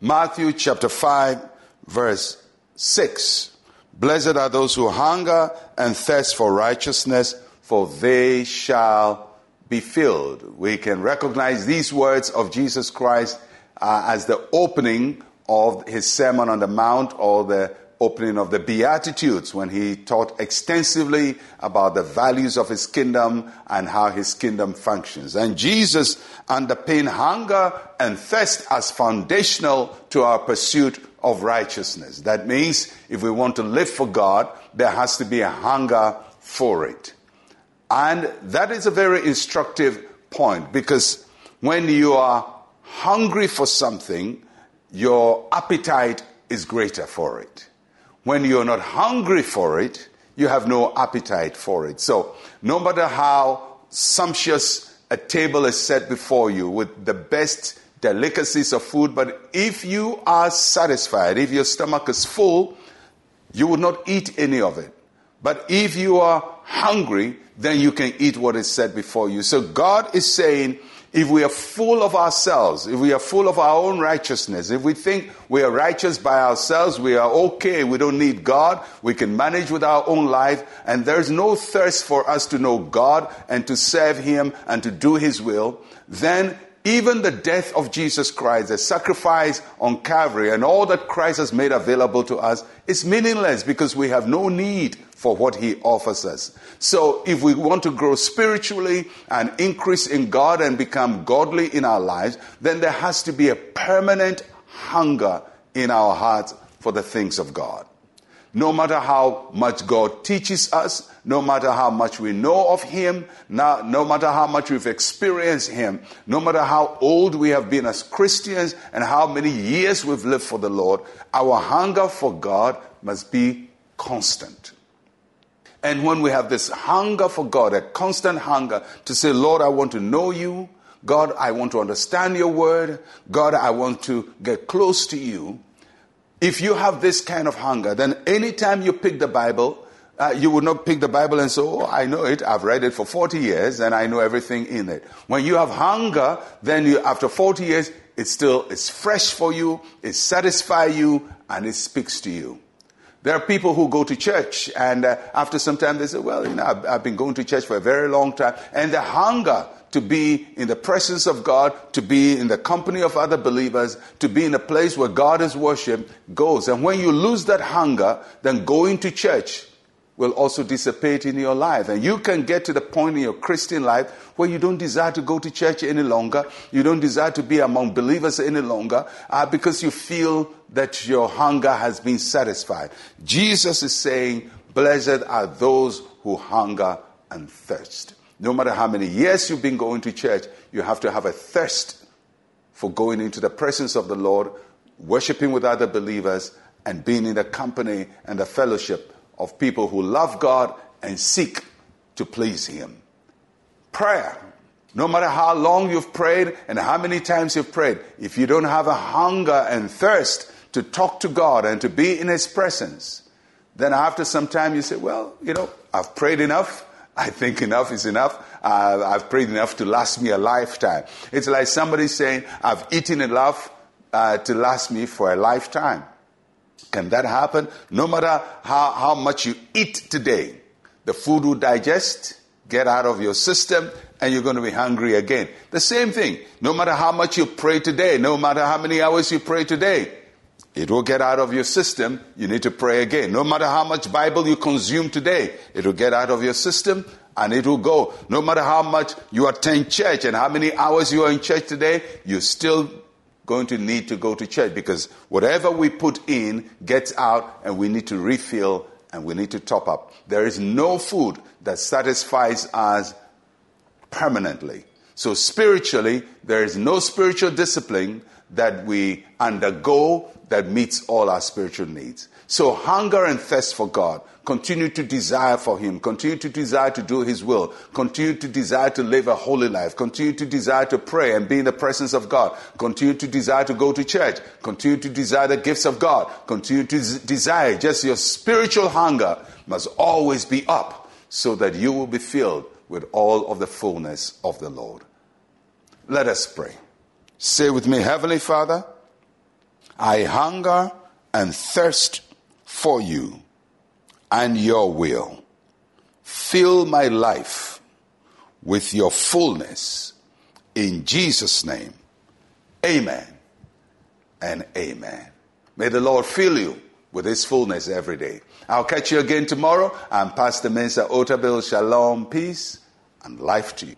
Matthew chapter 5, verse 6. Blessed are those who hunger and thirst for righteousness, for they shall be filled. We can recognize these words of Jesus Christ uh, as the opening of his Sermon on the Mount or the opening of the Beatitudes when he taught extensively about the values of his kingdom and how his kingdom functions. And Jesus underpinned hunger and thirst as foundational to our pursuit of righteousness. That means if we want to live for God, there has to be a hunger for it. And that is a very instructive point because when you are hungry for something, your appetite is greater for it. When you're not hungry for it, you have no appetite for it. So, no matter how sumptuous a table is set before you with the best delicacies of food, but if you are satisfied, if your stomach is full, you will not eat any of it. But if you are hungry, then you can eat what is set before you. So God is saying, if we are full of ourselves, if we are full of our own righteousness, if we think we are righteous by ourselves, we are okay, we don't need God, we can manage with our own life, and there's no thirst for us to know God and to serve Him and to do His will, then even the death of Jesus Christ, the sacrifice on Calvary, and all that Christ has made available to us is meaningless because we have no need for what he offers us. So if we want to grow spiritually and increase in God and become godly in our lives, then there has to be a permanent hunger in our hearts for the things of God. No matter how much God teaches us, no matter how much we know of Him, no, no, matter how much we've experienced Him, no matter how old we have been as Christians and how many years we've lived for the Lord, our hunger for God must be constant. And when we have this hunger for God, a constant hunger to say, Lord, I want to know you. God, I want to understand your word. God, I want to get close to you. If you have this kind of hunger, then anytime you pick the Bible, uh, you would not pick the Bible and say, Oh, I know it. I've read it for 40 years and I know everything in it. When you have hunger, then you, after 40 years, it's still, it's fresh for you, it satisfies you, and it speaks to you. There are people who go to church and uh, after some time they say, well, you know, I've, I've been going to church for a very long time. And the hunger to be in the presence of God, to be in the company of other believers, to be in a place where God is worshiped goes. And when you lose that hunger, then going to church will also dissipate in your life. And you can get to the point in your Christian life where you don't desire to go to church any longer. You don't desire to be among believers any longer uh, because you feel that your hunger has been satisfied. Jesus is saying, Blessed are those who hunger and thirst. No matter how many years you've been going to church, you have to have a thirst for going into the presence of the Lord, worshiping with other believers, and being in the company and the fellowship of people who love God and seek to please Him. Prayer. No matter how long you've prayed and how many times you've prayed, if you don't have a hunger and thirst to talk to God and to be in His presence, then after some time you say, Well, you know, I've prayed enough. I think enough is enough. Uh, I've prayed enough to last me a lifetime. It's like somebody saying, I've eaten enough uh, to last me for a lifetime. Can that happen? No matter how, how much you eat today, the food will digest, get out of your system, and you're going to be hungry again. The same thing. No matter how much you pray today, no matter how many hours you pray today, it will get out of your system. You need to pray again. No matter how much Bible you consume today, it will get out of your system and it will go. No matter how much you attend church and how many hours you are in church today, you still going to need to go to church because whatever we put in gets out and we need to refill and we need to top up. There is no food that satisfies us permanently. So spiritually, there is no spiritual discipline that we undergo that meets all our spiritual needs. So hunger and thirst for God, continue to desire for Him, continue to desire to do His will, continue to desire to live a holy life, continue to desire to pray and be in the presence of God, continue to desire to go to church, continue to desire the gifts of God, continue to desire just your spiritual hunger must always be up so that you will be filled with all of the fullness of the Lord. Let us pray. Say with me, Heavenly Father, I hunger and thirst for you and your will. Fill my life with your fullness. In Jesus' name, amen and amen. May the Lord fill you with his fullness every day. I'll catch you again tomorrow. I'm Pastor Mensa Otabil. Shalom, peace, and life to you.